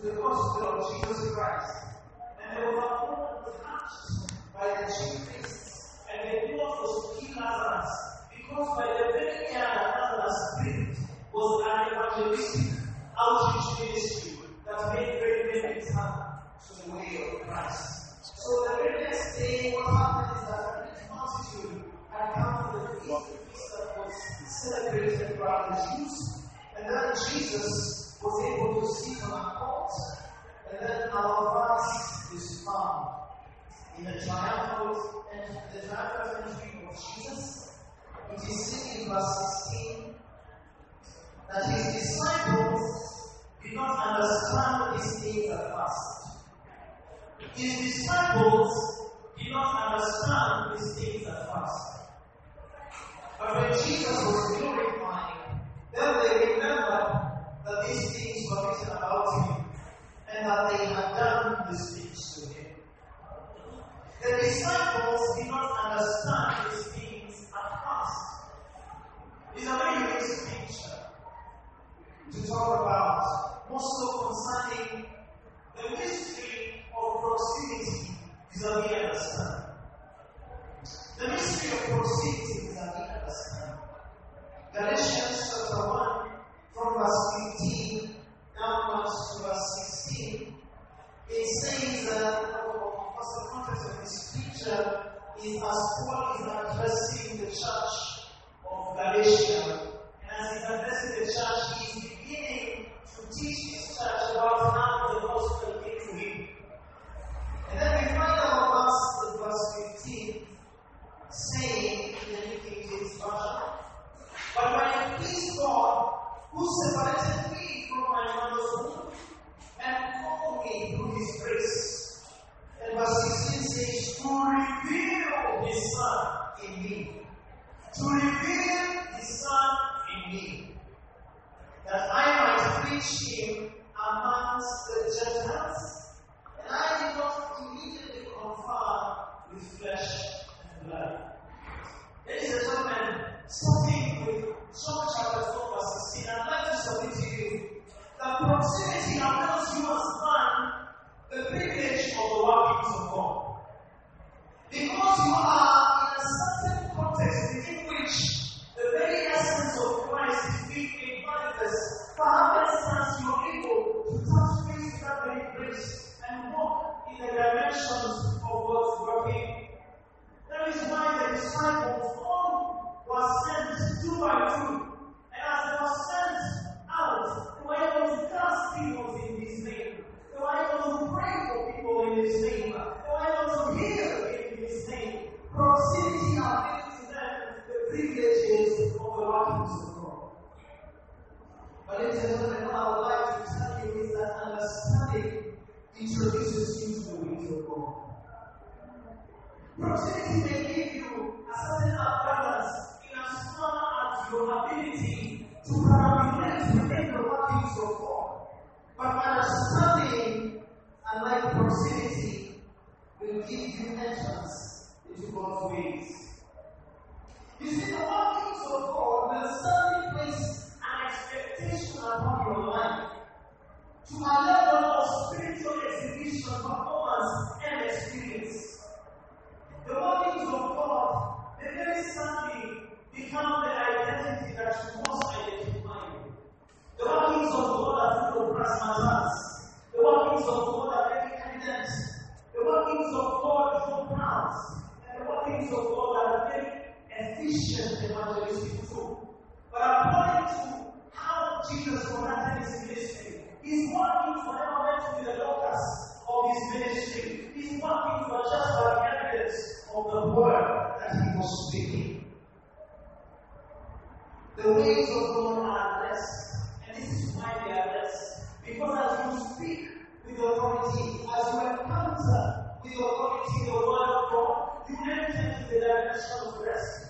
to the gospel of Jesus Christ. And they were all touched by the chief priests. And they thought was to Lazarus. Because by the very air that Lazarus breathed was an evangelistic outreach ministry that made great men return to the way of Christ. So the very next day, what happened is that a great multitude had come to the feast, the feast that was celebrated by the Jews. And then Jesus was able to sit on a. And then our verse is found in the triumphal and the triumphal entry of Jesus. It is seen in verse 16 that his disciples did not understand these things at first. His disciples did not understand these things at first. But when Jesus was glorified, then they remembered that these things were written about him and that they had done these things to him. The disciples did not understand these things at first. It's a very unique picture to talk about, more so concerning the mystery of proximity vis-a-vis understand. The mystery of proximity vis-a-vis understand. Galatians me. To reveal his son in me. That I might preach and gentlemen, what I would like to tell you is that understanding introduces you to the ways of God. Proximity may give efficient evangelistic. But according to how Jesus conducted his ministry, his workings were never meant to be the locus of his ministry. His working for just like evidence of the word that he was speaking. The ways of God are less, and this is why they are less. Because as you speak with authority, as you encounter with authority the word of God, you enter into the dimension of rest.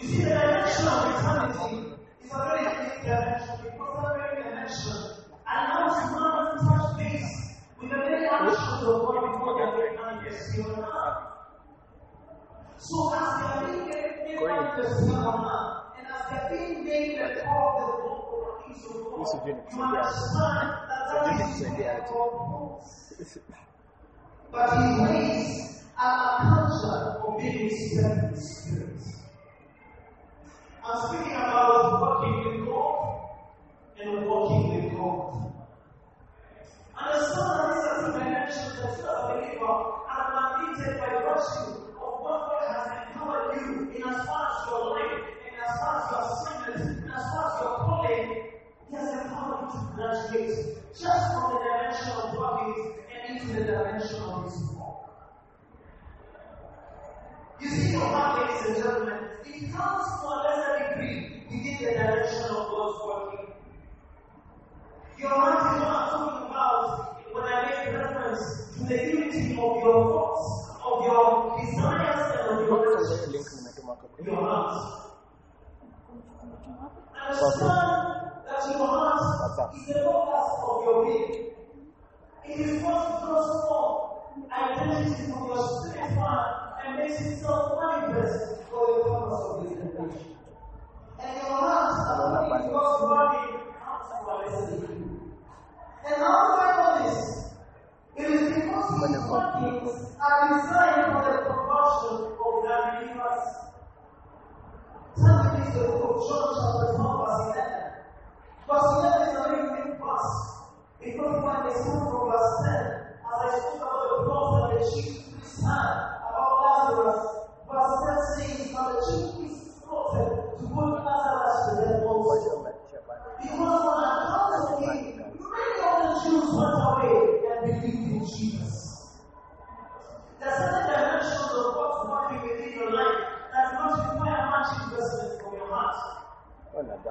You see, the dimension of eternity is a very big dimension. It was a very dimension. And now it's not to touch base with the very actions of God before the very man here on earth. So as they are being made manifest here on earth, and as they are being made the core of the things of God, you understand that that is the But He ways are a culture of being spirit. I'm speaking about working with God and wonderful people. Are designed for the proportion of the believers. The book of John chapter 11. Verse 11 from verse 10, as I spoke about the the chief priest about Lazarus, verse 10 says, the chief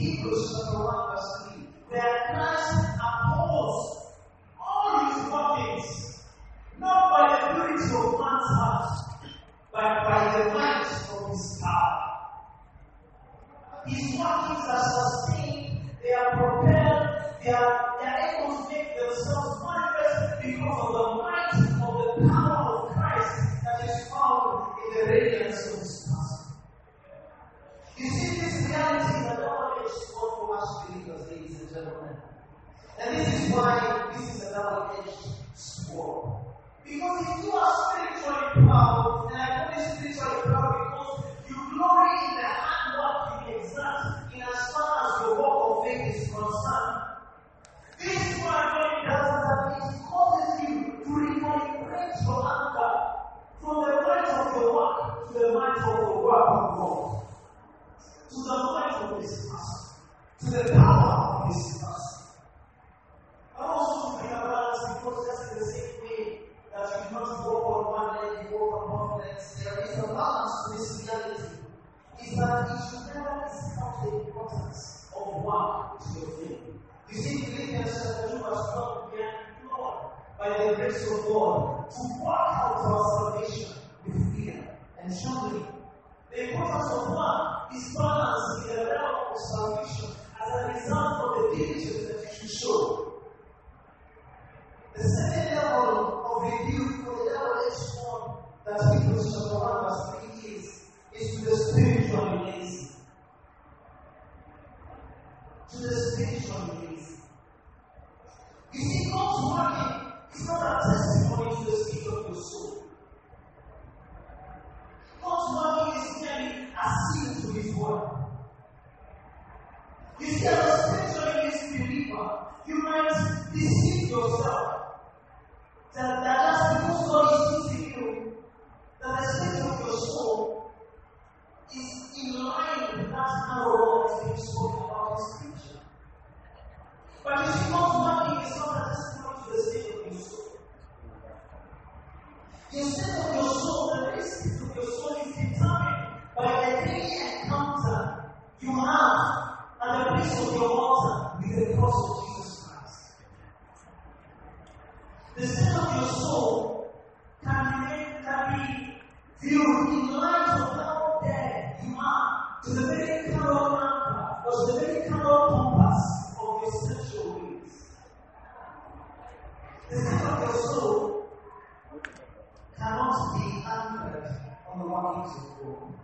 Hebrews chapter 1 verse 3. Where to the of His person. I also bring a balance because just in the same way that you not walk on one leg, you walk on both legs, there is a balance to this reality. Is that you should never discount the importance of work to your faith. You see, Philippians chapter 2 verse 12 began Lord, by the grace of God, to work out our salvation with fear and trembling. The importance of work is balanced you just because God is using you, that the state of your soul is in line with that narrow that's being spoken about in Scripture. But you see, God's working is not a testimony to the state of your soul. The state of your soul, the very state of your soul is determined by the daily encounter you have at the place of your altar with the cross soul can be, can be viewed in light of how dead you are to the very carnal anchor or to the very carnal compass of your spiritual ways. The state of your soul cannot be anchored on the workings of God.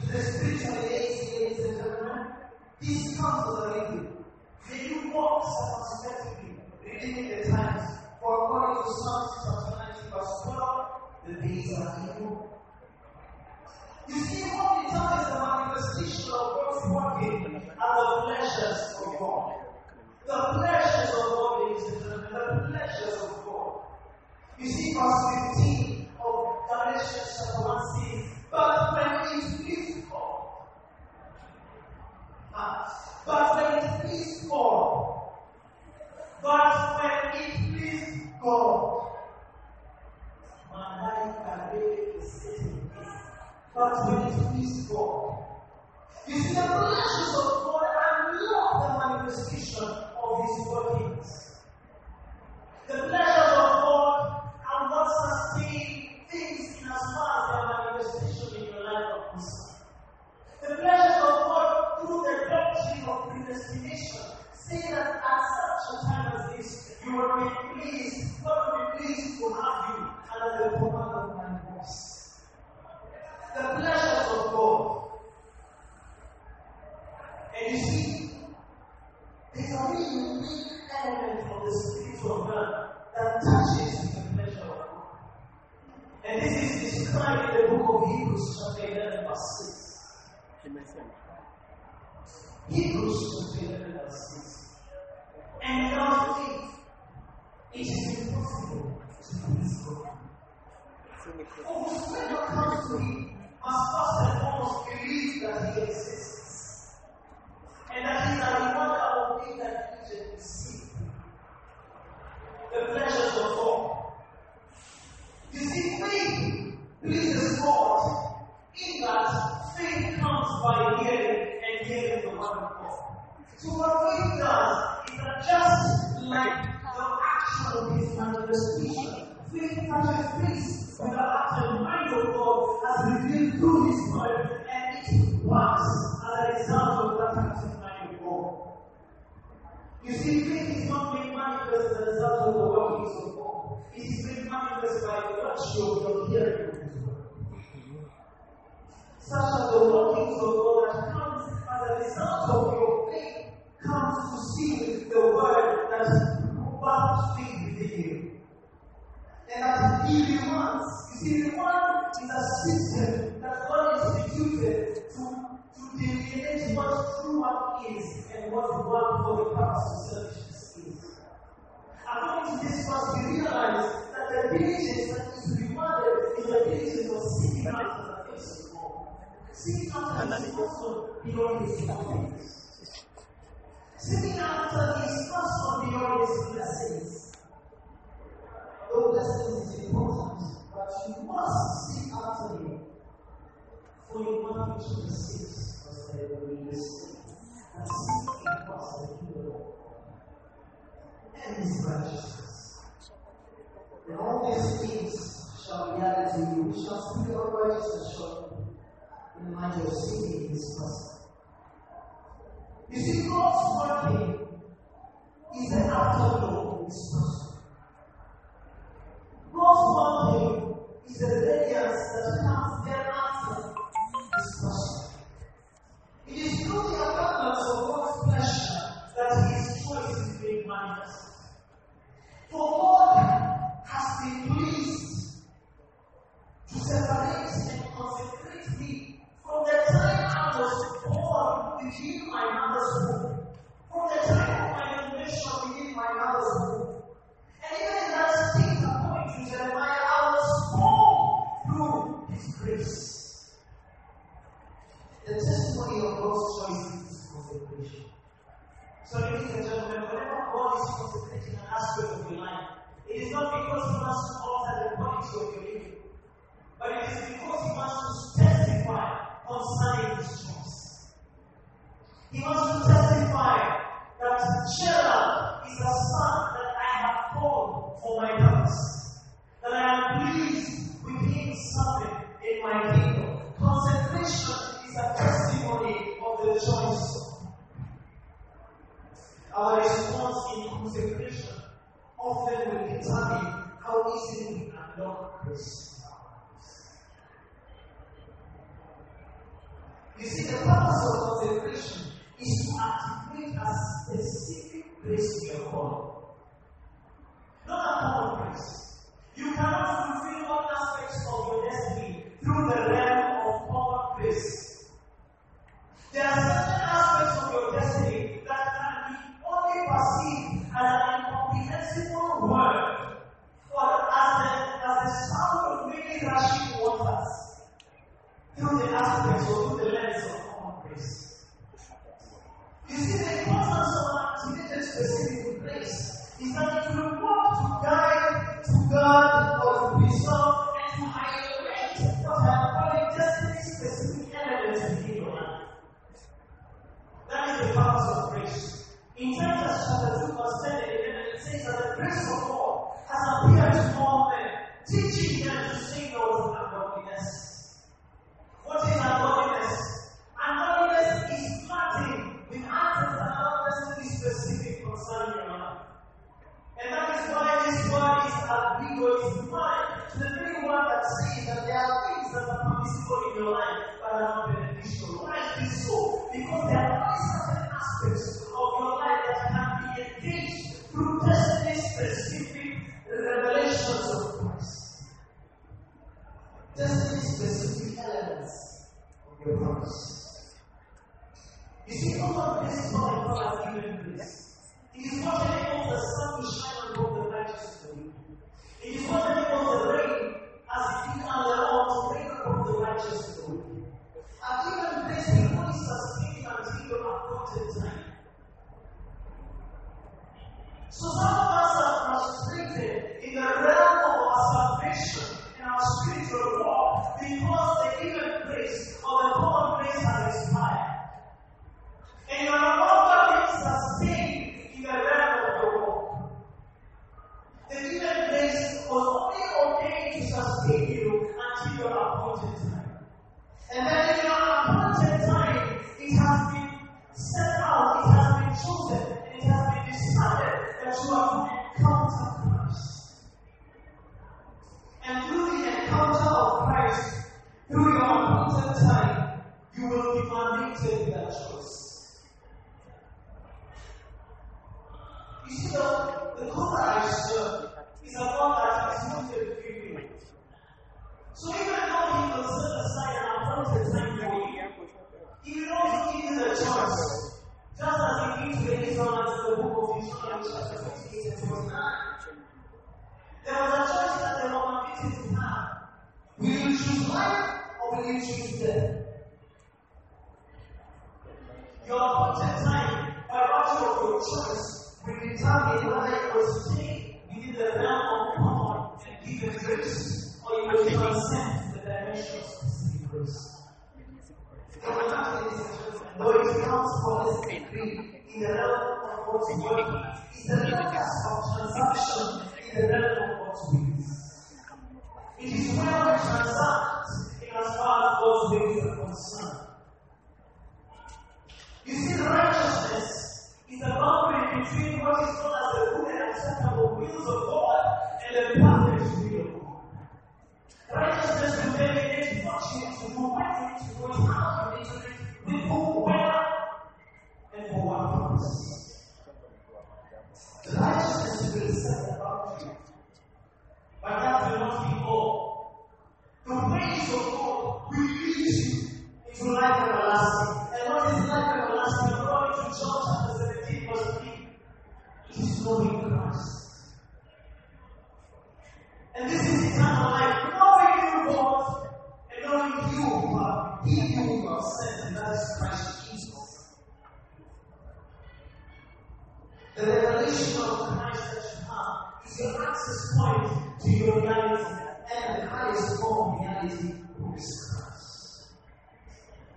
To the spiritual lazy, ladies and gentlemen, this comes as a review. May you walk circumspectly, redeeming the times. For according to Psalms chapter 19, verse 12, the days are evil. You see, what determines the manifestation of God's working are the pleasures of God. The pleasures of God, and gentlemen, the pleasures of God. You see, verse 15 Hallelujah. God as revealed through his word, and it works as a result of that mind of God. You see, faith is not made manifest as a result of the workings of God. It is made manifest by virtue of your hearing. Such as the workings of God that comes as a result of your faith comes to see the word that births faith within you. And that He rewards. See, the one is a system that God instituted to, to delineate what true work is and what work for the purpose of selfishness is. According to this first we realize that the diligence that is rewarded is the diligence of seeking after the face of God. Seeking after is also beyond his promise. Seeking after is also beyond his blessings. Though blessings is important that you must seek after me. For you want to keep six, because they will be listening. And seek first the kingdom and his righteousness. And all these things shall be added to you. We shall speak of righteousness shortly in the mind of seeking his person. You see, God's working testimony of God's choice is consecration. So, ladies and gentlemen, whenever God is consecrating an aspect of your life, it is not because He wants to alter the quality of your living, but it is because He wants to testify concerning His choice. He wants to testify that Gerald is a son that I have called for my purpose, that I am pleased with Him serving in my kingdom. choice. Our response in consecration often will determine how easily we unlock grace. You see, the purpose of consecration is to activate a specific grace in your body. Not a common grace. You cannot fulfill all aspects of your destiny through the realm just words. You see, Allah blesses not in God's given grace. It is what enables the sun to shine on both the righteous comes to Christ. And through the encounter of Christ, through your all things. It is well transferred. easy listeners.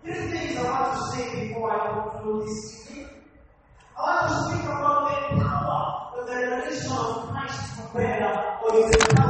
Three things I want to say before I conclude this evening. I want to speak about the power that the revelation of Christ to bear or is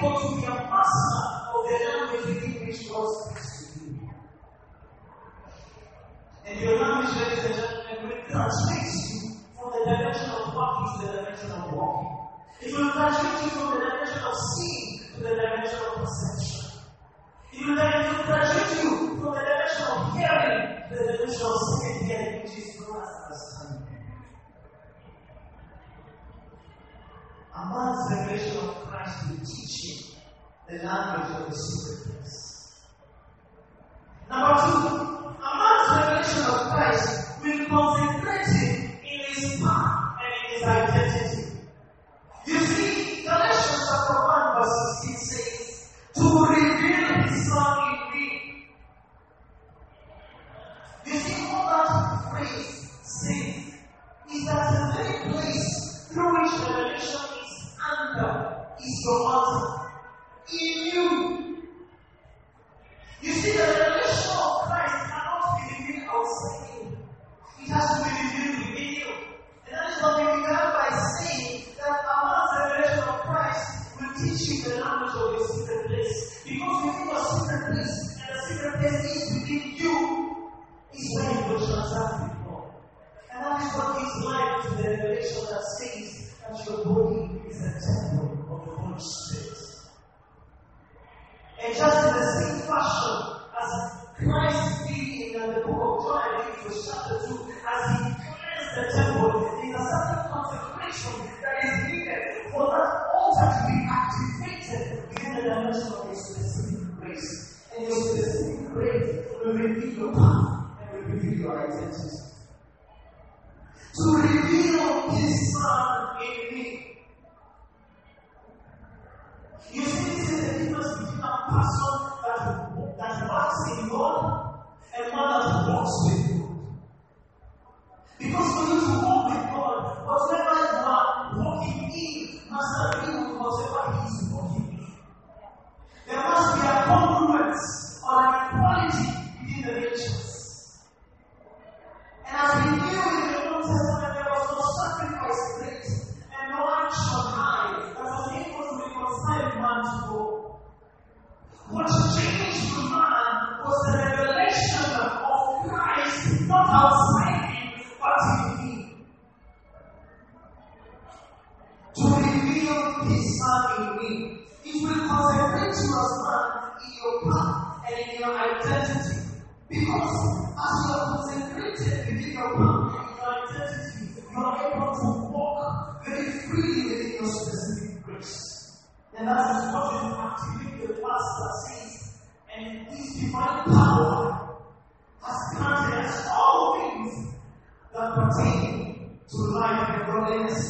able to be a master of the language in which God speaks to you. And your language, ladies and gentlemen, will translate you from the dimension of walking to the dimension of walking. It will translate you from the dimension of seeing to the dimension of perception. It will translate you from the dimension of hearing to the dimension of second hearing, which is known as understanding. A man's revelation of Christ will teach you the language of the secret place. Number two, amongst the revelation of Christ, we confirm this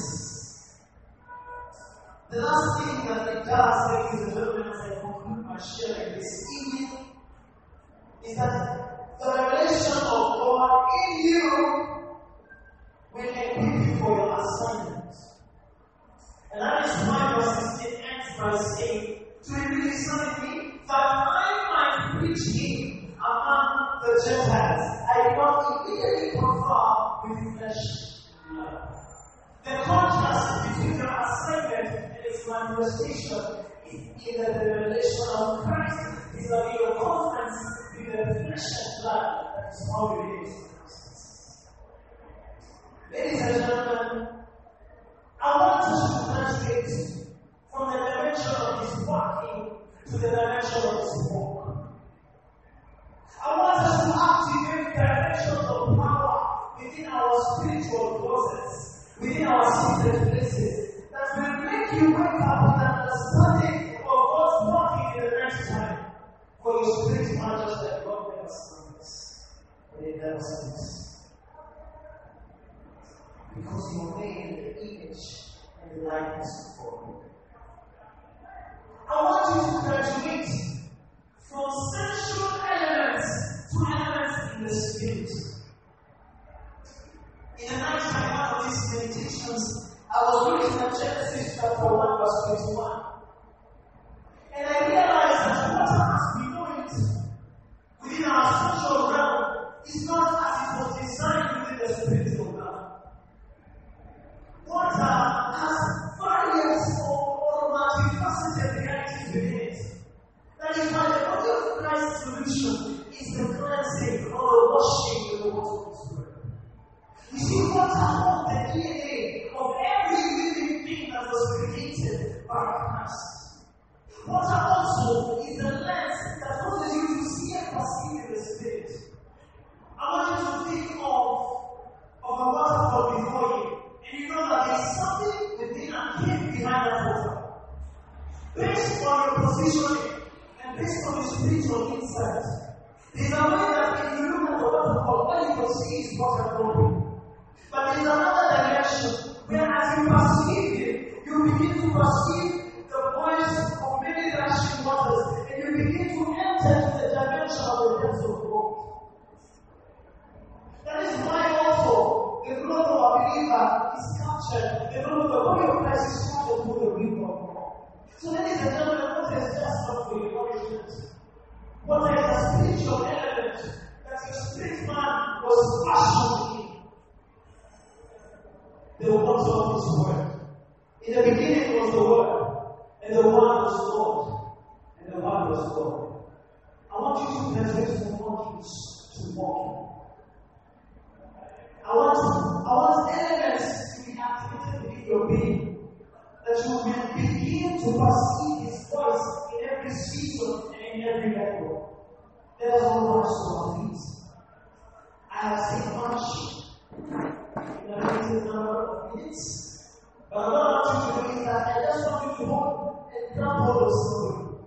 What was the Word. In the beginning was the Word, and the Word was God, and the Word was God. I want you to translate from monkeys to walking. I want, I want elements to be activated in your being, that you can begin to perceive His voice in every season and in every level. There is us all rise to. I have seen much But what I want you to do is that I just want you to hold and grab hold of somebody.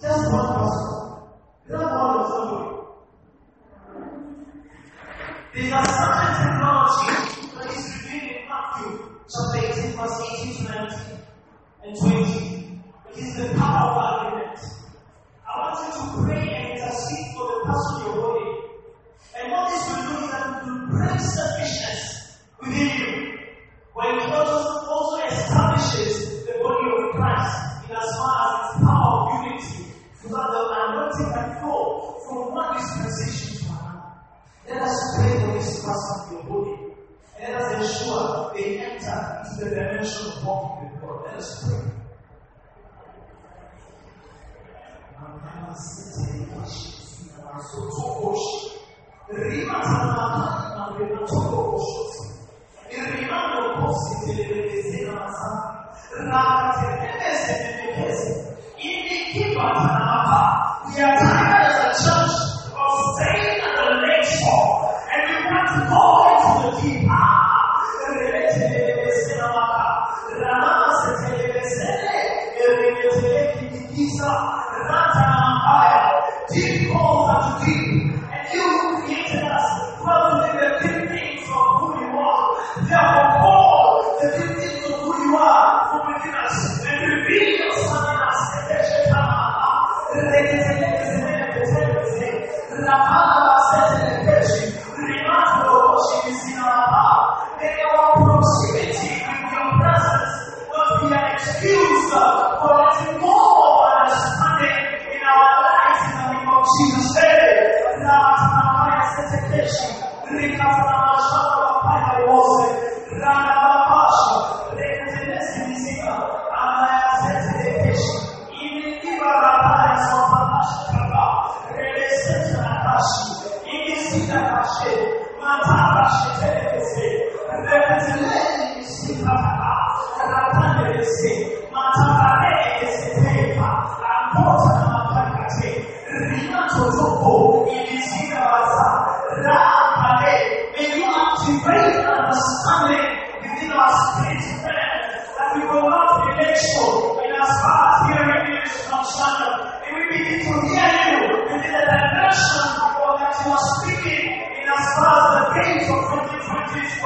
Just one person. Grab hold of somebody. are some. Christ in as far as its power of unity, so that the anointing can flow from one dispensation to another. Let us pray for this person to be holy. Let us ensure they enter into the dimension of walking with God. Let us pray.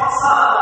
2020 is